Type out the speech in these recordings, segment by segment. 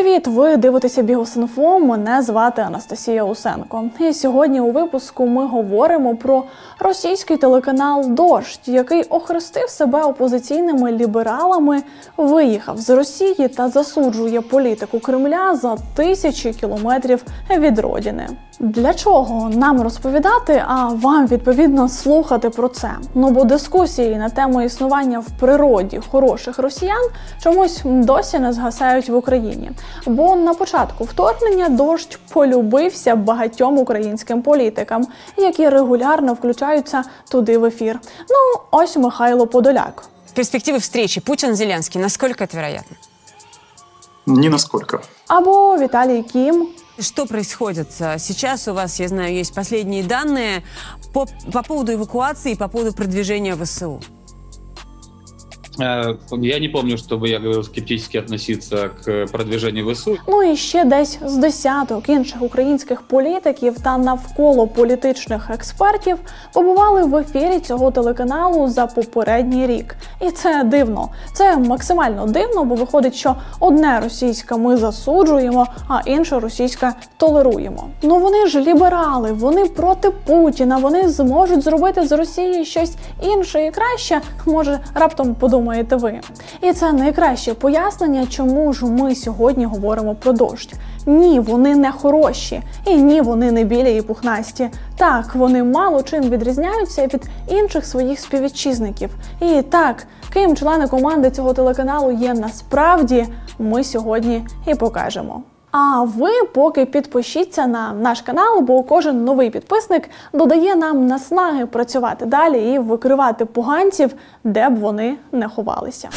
Привіт! Ви дивитеся Бігосинфо. Мене звати Анастасія Усенко. І сьогодні у випуску ми говоримо про російський телеканал Дождь, який охрестив себе опозиційними лібералами, виїхав з Росії та засуджує політику Кремля за тисячі кілометрів від родини. Для чого нам розповідати, а вам відповідно слухати про це? Ну бо дискусії на тему існування в природі хороших росіян чомусь досі не згасають в Україні. Бо на початку вторгнення дощ полюбився багатьом українським політикам, які регулярно включаються туди в ефір. Ну ось Михайло Подоляк. Перспективы встречи Путин-Зеленский, насколько это вероятно? Ни насколько. Або Віталій Кім, Что происходит а, сейчас? У вас, я знаю, есть последние данные по, по поводу эвакуации и по поводу продвижения ВСУ. Э, Я не помню, чтобы я говорил скептически относиться к продвижению ВСУ. Ну і ще десь з десяток інших українських політиків та навколо політичних експертів побували в ефірі цього телеканалу за попередній рік. І це дивно. Це максимально дивно, бо виходить, що одне російське ми засуджуємо, а інше російське толеруємо. Ну вони ж ліберали, вони проти Путіна. Вони зможуть зробити з Росії щось інше і краще. Може, раптом подумаєте ви. І це найкраще пояснення, чому ж ми сьогодні говоримо про дощ. Ні, вони не хороші, і ні, вони не білі і пухнасті. Так, вони мало чим відрізняються від інших своїх співвітчизників. І так, ким члени команди цього телеканалу є насправді, ми сьогодні і покажемо. А ви поки підпишіться на наш канал, бо кожен новий підписник додає нам наснаги працювати далі і викривати поганців, де б вони не ховалися.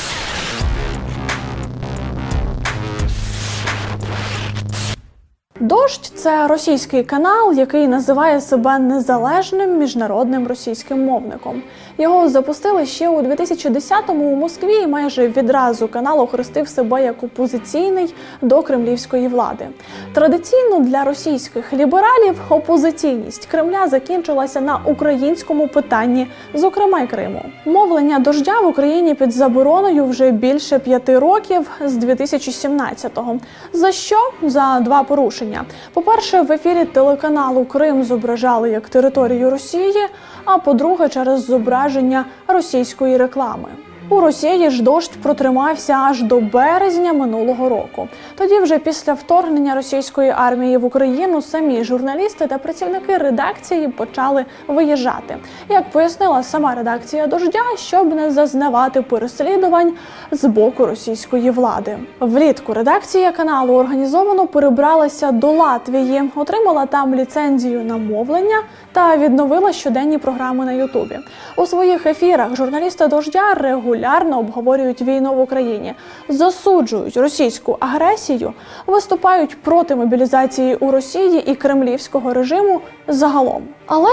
Дощ це російський канал, який називає себе незалежним міжнародним російським мовником. Його запустили ще у 2010-му у Москві. і Майже відразу канал охрестив себе як опозиційний до кремлівської влади. Традиційно для російських лібералів опозиційність Кремля закінчилася на українському питанні, зокрема й Криму. Мовлення дождя в Україні під забороною вже більше п'яти років з 2017-го. За що? За два порушення. По-перше, в ефірі телеканалу Крим зображали як територію Росії, а по-друге, через зображення російської реклами. У Росії ж дощ протримався аж до березня минулого року. Тоді, вже після вторгнення російської армії в Україну, самі журналісти та працівники редакції почали виїжджати. Як пояснила сама редакція дождя, щоб не зазнавати переслідувань з боку російської влади. Влітку редакція каналу організовано перебралася до Латвії, отримала там ліцензію на мовлення та відновила щоденні програми на Ютубі. У своїх ефірах журналісти дождя регулярно обговорюють війну в Україні, засуджують російську агресію, виступають проти мобілізації у Росії і кремлівського режиму загалом. Але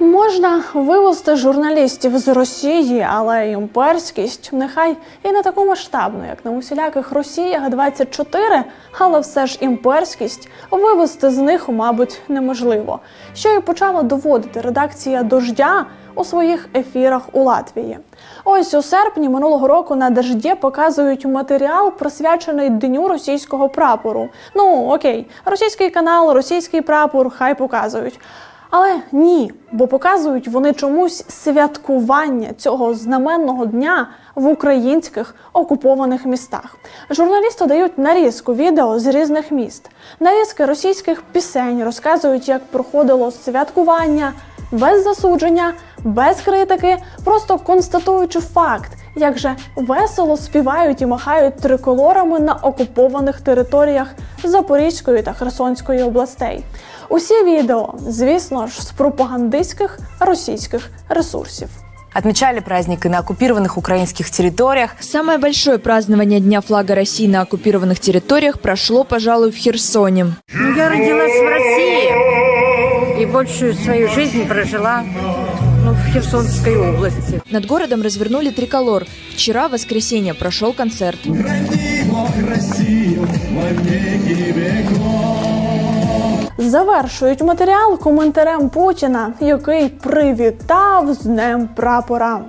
можна вивести журналістів з Росії, але імперськість нехай і не таку масштабну, як на усіляких Росіях 24, але все ж імперськість вивести з них, мабуть, неможливо. Що і почала доводити редакція дождя у своїх ефірах у Латвії. Ось у серпні минулого року на дожді показують матеріал, присвячений дню російського прапору. Ну окей, російський канал, російський прапор, хай показують. Але ні, бо показують вони чомусь святкування цього знаменного дня в українських окупованих містах. Журналісти дають нарізку відео з різних міст. Нарізки російських пісень розказують, як проходило святкування без засудження, без критики, просто констатуючи факт, як же весело співають і махають триколорами на окупованих територіях Запорізької та Херсонської областей. Усі відео, звісно ж, з пропагандистських російських ресурсів. Отмечали праздник и на оккупированных украинских территориях. Самое большое празднование Дня флага России на оккупированных территориях прошло, пожалуй, в Херсоне. Я родилась в России и большую свою жизнь прожила ну, в Херсонской области. Над городом развернули триколор. Вчера, в воскресенье, прошел концерт. Завершують матеріал коментарем Путіна, який привітав з Днем прапора.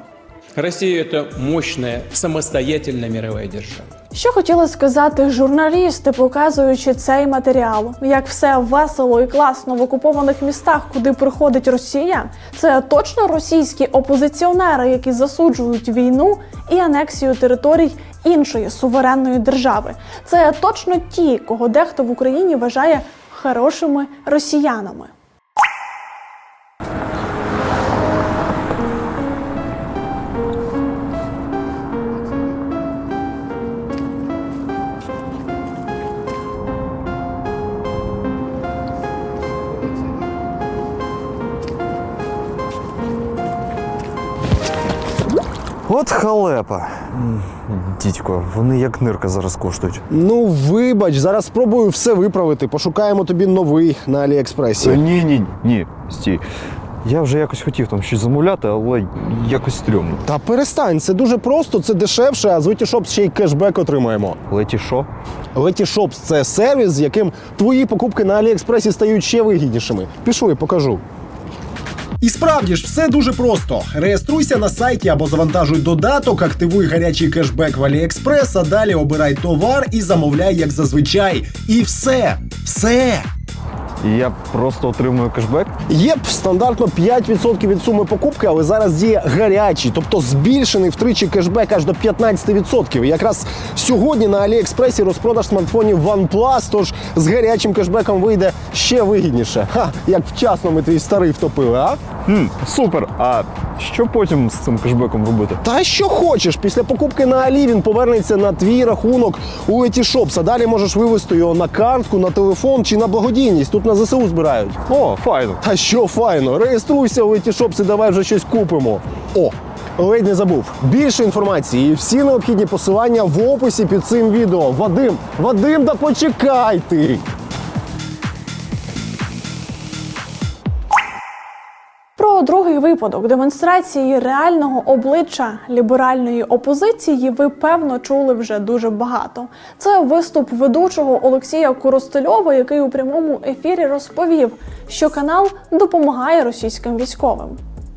Россия – это мощная, самостоятельная мировая держава. Що хотіли сказати журналісти, показуючи цей матеріал? Як все весело і класно в окупованих містах, куди приходить Росія? Це точно російські опозиціонери, які засуджують війну і анексію територій іншої суверенної держави. Це точно ті, кого дехто в Україні вважає хорошими росіянами. От халепа. Дідько, вони як нирка зараз коштують. Ну, вибач, зараз спробую все виправити. Пошукаємо тобі новий на Аліекспресі. Ні, ні, ні, стій. Я вже якось хотів там щось замовляти, але якось стрьомно. Та перестань, це дуже просто, це дешевше, а з Letyshops ще й кешбек отримаємо. Леті що? Letyshops – це сервіс, з яким твої покупки на Аліекспресі стають ще вигіднішими. Пішли, покажу. І справді ж все дуже просто. Реєструйся на сайті або завантажуй додаток, активуй гарячий кешбек в Аліекспрес, а далі обирай товар і замовляй як зазвичай. І все, все. І я просто отримую кешбек? Є стандартно 5% від суми покупки, але зараз діє гарячий, тобто збільшений втричі кешбек аж до 15%. І Якраз сьогодні на Аліекспресі розпродаж смартфонів OnePlus, тож з гарячим кешбеком вийде ще вигідніше. Ха, як вчасно ми твій старий втопили, а? Хм, супер. А що потім з цим кешбеком робити? Та що хочеш, після покупки на Алі він повернеться на твій рахунок у Letyshops, а далі можеш вивести його на картку, на телефон чи на благодійність. Тут на ЗСУ збирають. О, файно. Та що файно, реєструйся у Letyshops і давай вже щось купимо. О, ледь не забув. Більше інформації і всі необхідні посилання в описі під цим відео. Вадим, Вадим, да почекай ти! випадок демонстрації реального обличчя ліберальної опозиції ви певно чули вже дуже багато. Це виступ ведучого Олексія Коростельова, який у прямому ефірі розповів, що канал допомагає російським військовим.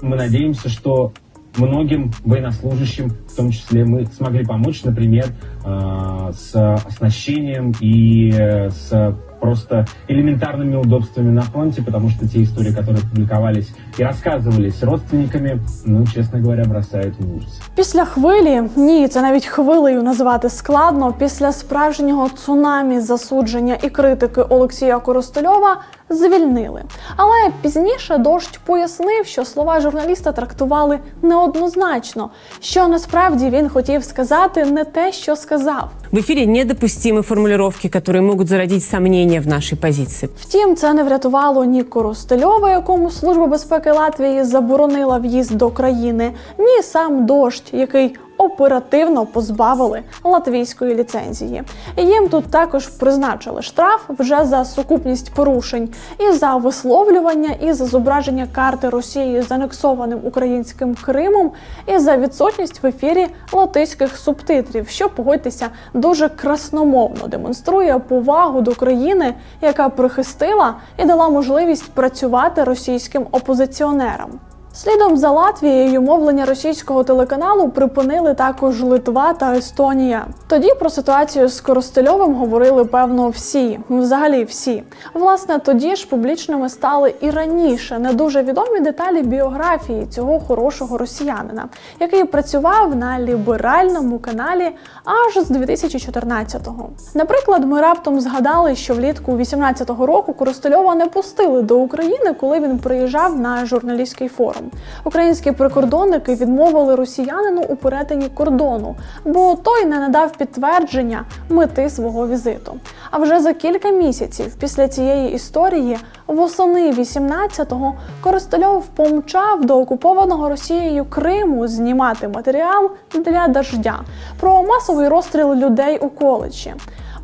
Мы надеемся, что многим военнослужащим, в том числе, мы смогли помочь, например, э, с оснащением и э, с просто элементарными удобствами на фронте, потому что те истории, которые публиковались и рассказывались родственниками, ну, честно говоря, бросают в ужас. Після хвилі, ні, це навіть хвилею назвати складно. Після справжнього цунамі засудження і критики Олексія Коростельова звільнили. Але пізніше дощ пояснив, що слова журналіста трактували неоднозначно, що насправді він хотів сказати не те, що сказав. В эфире недопустимы формулировки, которые могут зародить сомнения в нашей позиции. Втім, це не врятувало ні Коростельова, якому Служба безпеки Латвії заборонила в'їзд до країни, ні сам дощ, який оперативно позбавили латвійської ліцензії. Їм тут також призначили штраф вже за сукупність порушень і за висловлювання, і за зображення карти Росії з анексованим українським Кримом, і за відсутність в ефірі латиських субтитрів, що погодьтеся дуже красномовно демонструє повагу до країни, яка прихистила і дала можливість працювати російським опозиціонерам. Слідом за Латвією мовлення російського телеканалу припинили також Литва та Естонія. Тоді про ситуацію з Коростельовим говорили певно всі, взагалі всі. Власне, тоді ж публічними стали і раніше не дуже відомі деталі біографії цього хорошого росіянина, який працював на ліберальному каналі аж з 2014-го. Наприклад, ми раптом згадали, що влітку 18-го року Коростельова не пустили до України, коли він приїжджав на журналістський форум. Українські прикордонники відмовили росіянину у перетині кордону, бо той не надав підтвердження мети свого візиту. А вже за кілька місяців після цієї історії, восени 18-го, Коростельов помчав до окупованого Росією Криму знімати матеріал для дождя про масовий розстріл людей у коледжі.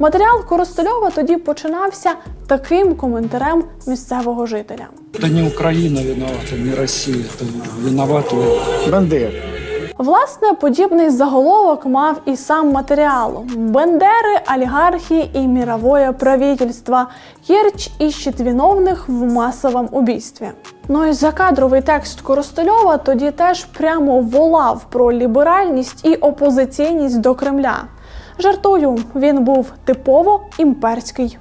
Матеріал Коростельова тоді починався таким коментарем місцевого жителя. Это не Украина виновата, не Россия, это виноваты Бандери. Власне, подібний заголовок мав і сам матеріал: Бендери, олігархи і мировое правительство. Керчь ищет виновних в масовому убійстві. Ну і закадровий текст Коростельова тоді теж прямо волав про ліберальність і опозиційність до Кремля. Жартую, він був типово імперський.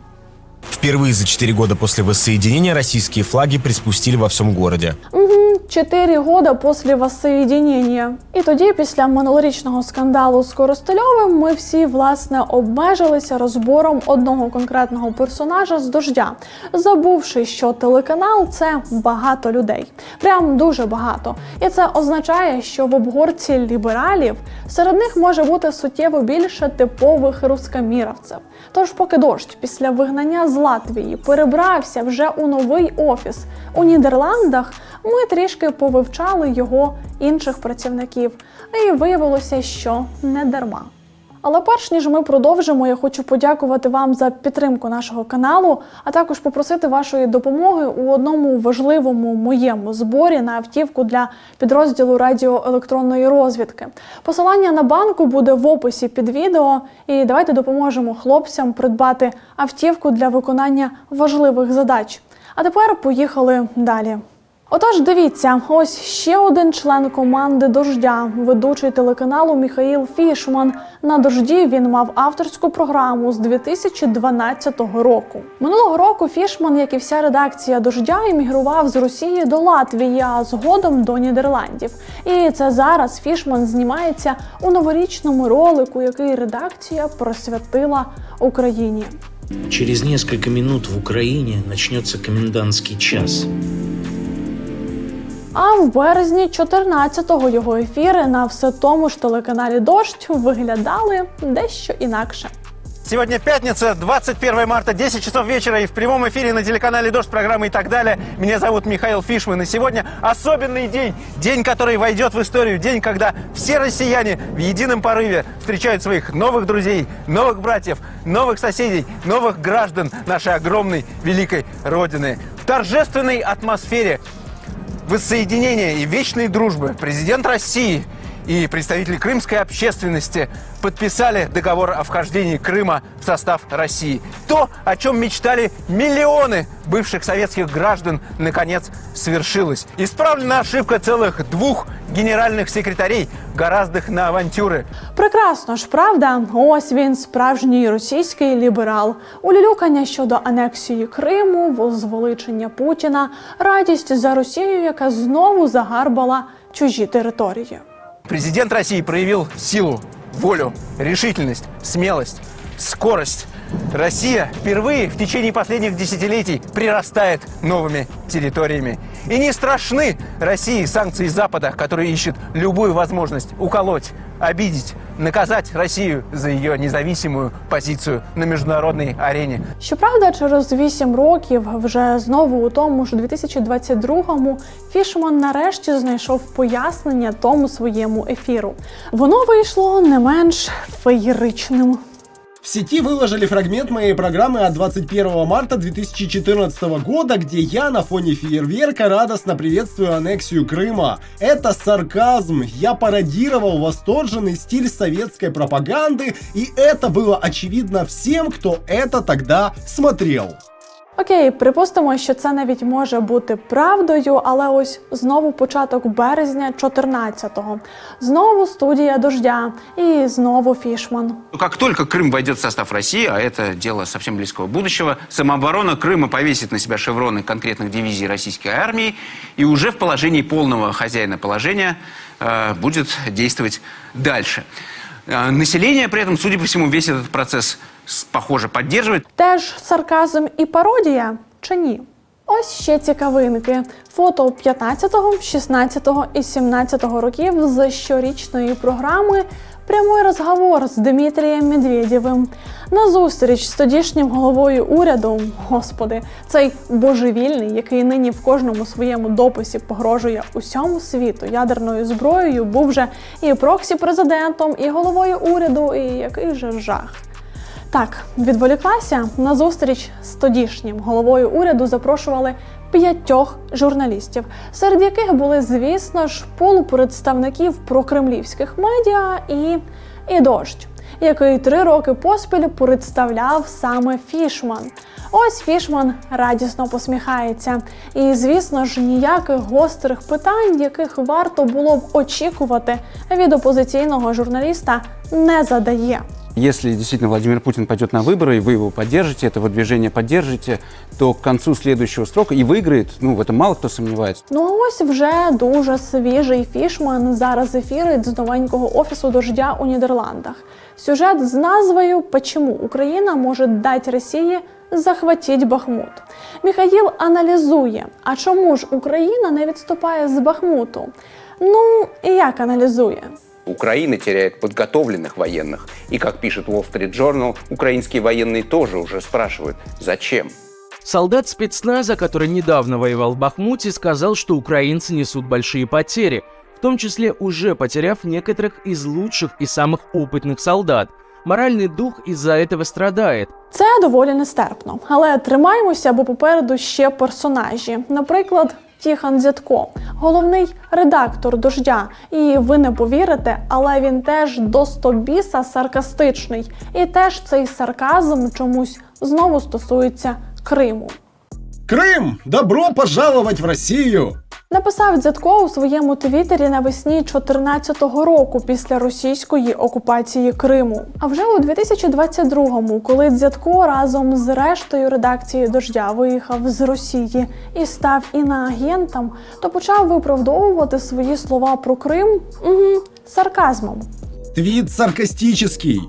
Впервые за четыре года после воссоединения российские флаги приспустили во городе. Угу, чотири года після воссоєдінення. І тоді, після минулорічного скандалу з Коростельовим, ми всі власне обмежилися розбором одного конкретного персонажа з дождя, забувши, що телеканал це багато людей, прям дуже багато. І це означає, що в обгорці лібералів серед них може бути суттєво більше типових рускаміровців. Тож, поки дощ після вигнання з Латвії перебрався вже у новий офіс у Нідерландах, ми трішки повивчали його інших працівників, і виявилося, що не дарма. Але перш ніж ми продовжимо, я хочу подякувати вам за підтримку нашого каналу, а також попросити вашої допомоги у одному важливому моєму зборі на автівку для підрозділу радіоелектронної розвідки. Посилання на банку буде в описі під відео. І давайте допоможемо хлопцям придбати автівку для виконання важливих задач. А тепер поїхали далі. Отож, дивіться, ось ще один член команди Дождя, ведучий телеканалу Міхаїл Фішман. На дожді він мав авторську програму з 2012 року. Минулого року Фішман, як і вся редакція дождя, емігрував з Росії до Латвії, а згодом до Нідерландів. І це зараз Фішман знімається у новорічному ролику, який редакція присвятила Україні. Через несколько минут в Украине начнется комендантский час. А в березні 14-го його ефіри на все тому ж телеканалі Дождь виглядали дещо інакше. Сегодня пятница, 21 марта, 10 часов вечера и в прямом эфире на телеканале «Дождь» программы «И так далее». Меня зовут Михаил Фишман, и сегодня особенный день. День, который войдет в историю. День, когда все россияне в едином порыве встречают своих новых друзей, новых братьев, новых соседей, новых граждан нашей огромной, великой Родины. В торжественной атмосфере воссоединения и вечной дружбы. Президент России и представители крымской общественности подписали договор о вхождении Крыма в состав России. То, о чем мечтали миллионы бывших советских граждан, наконец свершилось. Исправлена ошибка целых двух генеральных секретарей, гораздых на авантюры. Прекрасно ж, правда? Ось він, справжній російський ліберал. Улюлюкання щодо анексії Криму, возвеличення Путіна, радість за Росію, яка знову загарбала чужі території. Президент России проявил силу, волю, решительность, смелость, скорость. Россия впервые в течение последних десятилетий прирастает новыми территориями. И не страшны России санкции Запада, которые ищут любую возможность уколоть, обидеть, наказать Россию за ее независимую позицию на международной арене. Щоправда, через вісім років, вже знову у тому ж 2022-му, Фішман нарешті знайшов пояснення тому своєму ефіру. Воно вийшло не менш феєричним. В сети выложили фрагмент моей программы от 21 марта 2014 года, где я на фоне фейерверка радостно приветствую аннексию Крыма. Это сарказм. Я пародировал восторженный стиль советской пропаганды, и это было очевидно всем, кто это тогда смотрел. Окей, припустимо, що це навіть може бути правдою, але ось знову початок березня 14-го. Знову студія дождя і знову Фішман. Как только Крым войдет в состав России, а это дело совсем близкого будущего, самооборона Крыма повесит на себя шевроны конкретных дивизий российской армии и уже в положении полного хозяина положения э, будет действовать дальше. Э, население при этом, судя по всему, весь этот процесс с- похоже поддерживает. Теж сарказм і пародія чи ні? Ось ще цікавинки. Фото 15, 16 і 17 років з щорічної програми Прямий розговор з Дмитрієм Медведєвим. На зустріч з тодішнім головою уряду, господи, цей божевільний, який нині в кожному своєму дописі погрожує усьому світу ядерною зброєю, був вже і проксі президентом, і головою уряду, і який же жах. Так, відволіклася на зустріч з тодішнім головою уряду запрошували п'ятьох журналістів, серед яких були, звісно ж, пул представників прокремлівських медіа і, і дощ, який три роки поспіль представляв саме Фішман. Ось Фішман радісно посміхається. І, звісно ж, ніяких гострих питань, яких варто було б очікувати від опозиційного журналіста, не задає Если действительно Владимир Путин пойдет на выборы, и вы его поддержите, это выдвижение поддержите, то к концу следующего срока и выиграет, ну, в этом мало кто сомневается. Ну а ось вже дуже свіжий фішман зараз ефірить з новенького офісу дождя у Нідерландах. Сюжет з назвою «Почему Україна може дати Росії захватіть Бахмут. Міхаїл аналізує, а чому ж Україна не відступає з Бахмуту? Ну, і як аналізує? Украина теряет подготовленных военных. И, как пишет Wall Street Journal, украинские военные тоже уже спрашивают, зачем? Солдат спецназа, который недавно воевал в Бахмуте, сказал, что украинцы несут большие потери, в том числе уже потеряв некоторых из лучших и самых опытных солдат. Моральный дух из-за этого страдает. Це доволі нестерпно, але тримаємося, бо попереду ще персонажі. Наприклад, Тіхан Зятко, головний редактор дождя. І ви не повірите, але він теж до стобіса саркастичний. І теж цей сарказм чомусь знову стосується Криму. Крим! Добро пожаловать в Росію! Написав Дзятко у своєму твіттері навесні 2014 року після російської окупації Криму. А вже у 2022-му, коли Дзятко разом з рештою редакції дождя виїхав з Росії і став іноагентом, то почав виправдовувати свої слова про Крим угу, сарказмом. Твіт саркастичний.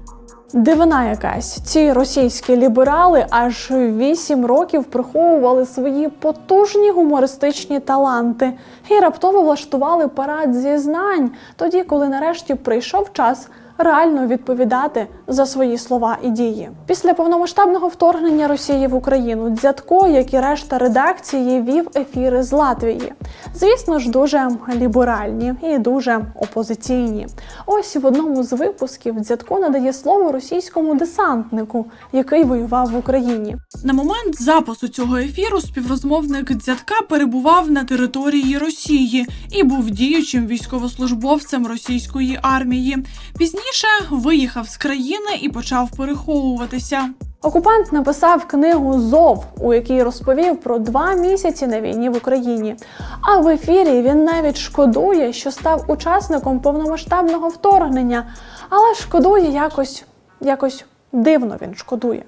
Дивина якась. Ці російські ліберали аж вісім років приховували свої потужні гумористичні таланти і раптово влаштували парад зізнань, тоді, коли нарешті прийшов час реально відповідати за свої слова і дії. Після повномасштабного вторгнення Росії в Україну Дзятко, як і решта редакції, вів ефіри з Латвії. Звісно ж, дуже ліберальні і дуже опозиційні. Ось в одному з випусків Дзятко надає слово російському десантнику, який воював в Україні. На момент запису цього ефіру співрозмовник Дзятка перебував на території Росії і був діючим військовослужбовцем російської армії. Пізніше виїхав з країни і почав переховуватися. Окупант написав книгу Зов, у якій розповів про два місяці на війні в Україні. А в ефірі він навіть шкодує, що став учасником повномасштабного вторгнення, але шкодує якось, якось дивно. Він шкодує.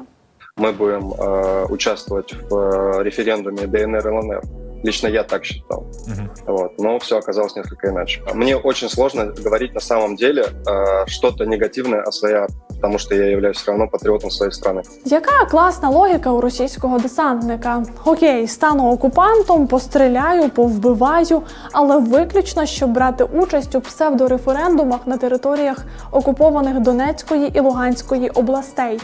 Мы будем э, участвовать в э, референдуме ДНР ЛНР. Лично я так считал. Вот. Но все оказалось несколько иначе. Мне очень сложно говорить на самом деле э, что-то негативное о своей потому что я являюсь все равно патриотом своей страны. Яка класна логіка у російського десантника? Окей, стану окупантом, постріляю, повбиваю, але виключно, щоб брати участь у псевдореферендумах на територіях окупованих Донецької і Луганської областей.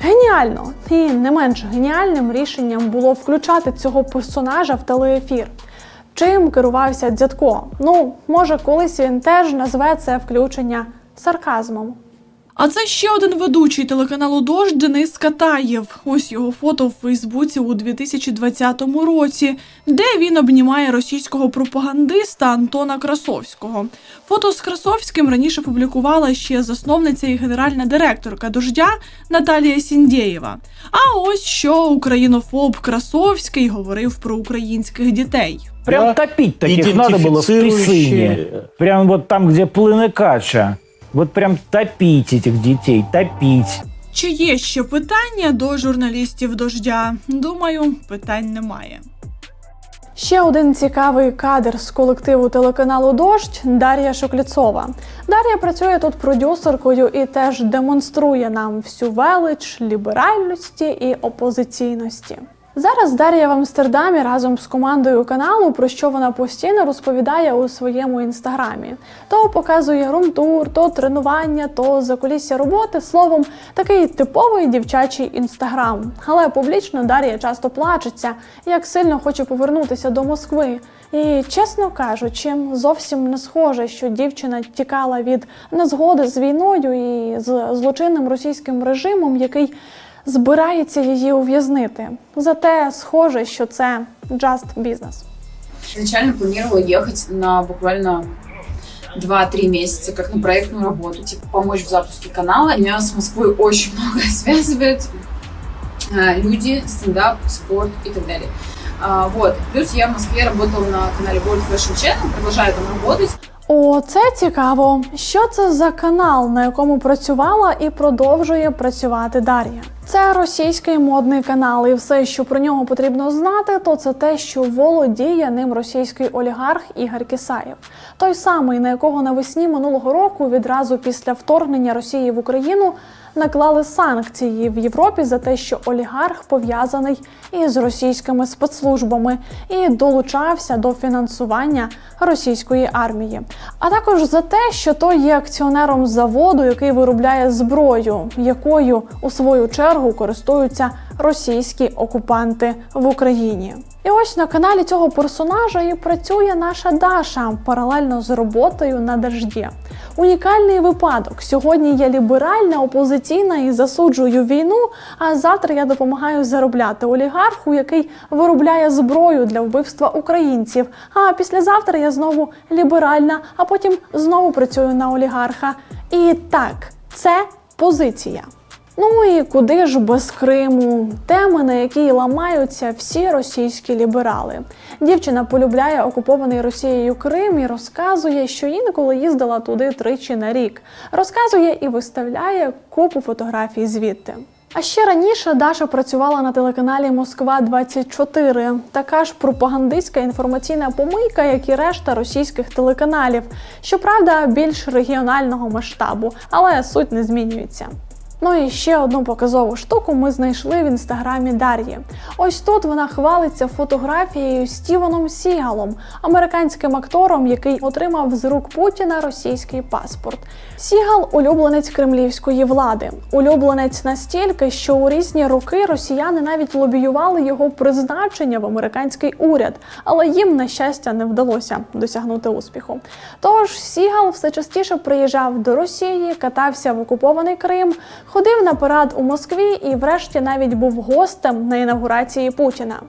Геніально! І не менш геніальним рішенням було включати цього персонажа в телеефір. Чим керувався Дзятко? Ну, може, колись він теж назве це включення сарказмом. А це ще один ведучий телеканалу Дождь Денис Катаєв. Ось його фото в Фейсбуці у 2020 році, де він обнімає російського пропагандиста Антона Красовського. Фото з Красовським раніше публікувала ще засновниця і генеральна директорка дождя Наталія Сіндєєва. А ось що українофоб Красовський говорив про українських дітей. Прям топить таких надо было в писыне. Прям вот там, где плыны кача. Вот прям топить этих детей, топить. Чи є ще питання до журналістів дождя? Думаю, питань немає. Ще один цікавий кадр з колективу телеканалу Дождь Дар'я Шокліцова. Дар'я працює тут продюсеркою і теж демонструє нам всю велич ліберальності і опозиційності. Зараз Дар'я в Амстердамі разом з командою каналу, про що вона постійно розповідає у своєму інстаграмі. То показує румтур, то тренування, то закулісся роботи. Словом, такий типовий дівчачий інстаграм. Але публічно Дар'я часто плачеться, як сильно хоче повернутися до Москви. І чесно кажучи, зовсім не схоже, що дівчина тікала від незгоди з війною і з злочинним російським режимом, який збирається її ув'язнити. Зате схоже, що це just business. Изначально планировала ехать на буквально 2-3 месяца, как на проектную работу, типа помочь в запуске канала. Меня с Москвой очень многое связывает. Э, Люди, стендап, спорт и так далее. Вот. Плюс я в Москве работала на канале World Fashion Channel, продолжаю там работать. О, це цікаво. Що це за канал, на якому працювала і продовжує працювати Дар'я? Це російський модний канал, і все, що про нього потрібно знати, то це те, що володіє ним російський олігарх Ігор Кисаєв, той самий, на якого навесні минулого року, відразу після вторгнення Росії в Україну, наклали санкції в Європі за те, що олігарх пов'язаний із російськими спецслужбами і долучався до фінансування російської армії, а також за те, що той є акціонером заводу, який виробляє зброю, якою у свою чергу користуються російські окупанти в Україні. І ось на каналі цього персонажа і працює наша Даша паралельно з роботою на дожді. Унікальний випадок. Сьогодні я ліберальна, опозиційна і засуджую війну. А завтра я допомагаю заробляти олігарху, який виробляє зброю для вбивства українців. А післязавтра я знову ліберальна, а потім знову працюю на олігарха. І так, це позиція. Ну і куди ж без Криму? Теми, на якій ламаються всі російські ліберали. Дівчина полюбляє окупований Росією Крим і розказує, що інколи їздила туди тричі на рік. Розказує і виставляє купу фотографій звідти. А ще раніше Даша працювала на телеканалі Москва 24 така ж пропагандистська інформаційна помийка, як і решта російських телеканалів. Щоправда, більш регіонального масштабу, але суть не змінюється. Ну і ще одну показову штуку ми знайшли в інстаграмі Дар'ї. Ось тут вона хвалиться фотографією Стівеном Сігалом, американським актором, який отримав з рук Путіна російський паспорт. Сігал улюбленець кремлівської влади, улюбленець настільки, що у різні роки росіяни навіть лобіювали його призначення в американський уряд, але їм на щастя не вдалося досягнути успіху. Тож Сігал все частіше приїжджав до Росії, катався в окупований Крим ходив на парад у Москві і, врешті, навіть був гостем на інавгурації Путіна.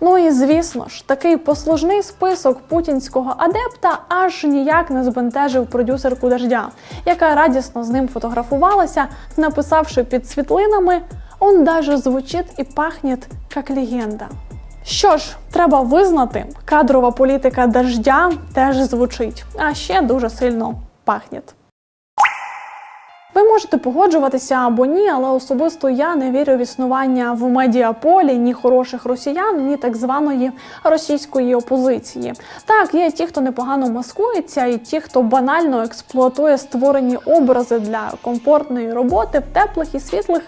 Ну і звісно ж, такий послужний список путінського адепта аж ніяк не збентежив продюсерку дождя, яка радісно з ним фотографувалася, написавши під світлинами Он даже звучить і пахне як легенда. Що ж, треба визнати, кадрова політика дождя теж звучить, а ще дуже сильно пахне. Можете погоджуватися або ні, але особисто я не вірю в існування в медіаполі ні хороших росіян, ні так званої російської опозиції. Так, є ті, хто непогано маскується, і ті, хто банально експлуатує створені образи для комфортної роботи в теплих і світлих.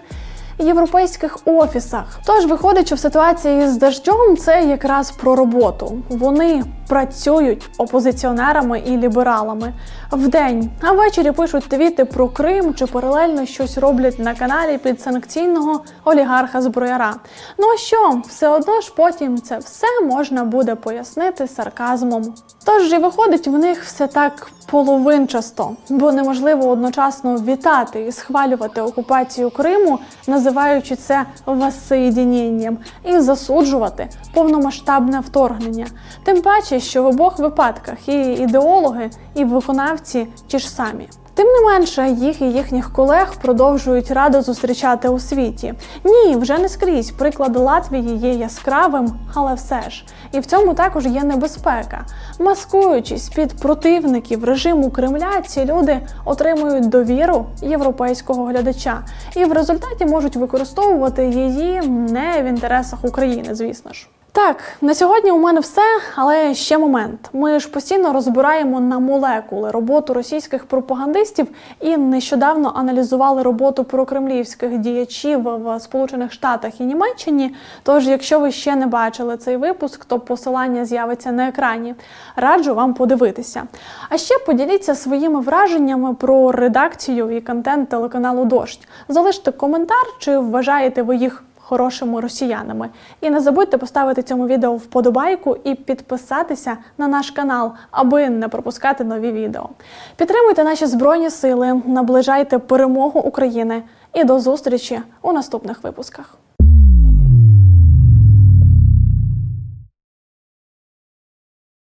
Європейських офісах, тож виходить, що в ситуації з дождем це якраз про роботу. Вони працюють опозиціонерами і лібералами вдень, а ввечері пишуть твіти про Крим чи паралельно щось роблять на каналі підсанкційного олігарха зброяра. Ну а що, все одно ж потім це все можна буде пояснити сарказмом. Тож і виходить в них все так половинчасто, бо неможливо одночасно вітати і схвалювати окупацію Криму, називаючи це воссоєдіненням, і засуджувати повномасштабне вторгнення. Тим паче, що в обох випадках і ідеологи, і виконавці ті ж самі. Тим не менше, їх і їхніх колег продовжують радо зустрічати у світі. Ні, вже не скрізь. Приклад Латвії є яскравим, але все ж. І в цьому також є небезпека. Маскуючись під противників режиму Кремля, ці люди отримують довіру європейського глядача і в результаті можуть використовувати її не в інтересах України, звісно ж. Так, на сьогодні у мене все, але ще момент. Ми ж постійно розбираємо на молекули роботу російських пропагандистів і нещодавно аналізували роботу прокремлівських діячів в Сполучених Штатах і Німеччині. Тож, якщо ви ще не бачили цей випуск, то посилання з'явиться на екрані. Раджу вам подивитися. А ще поділіться своїми враженнями про редакцію і контент телеканалу Дождь. Залиште коментар, чи вважаєте ви їх хорошими росіянами. І не забудьте поставити цьому відео вподобайку і підписатися на наш канал, аби не пропускати нові відео. Підтримуйте наші збройні сили, наближайте перемогу України і до зустрічі у наступних випусках.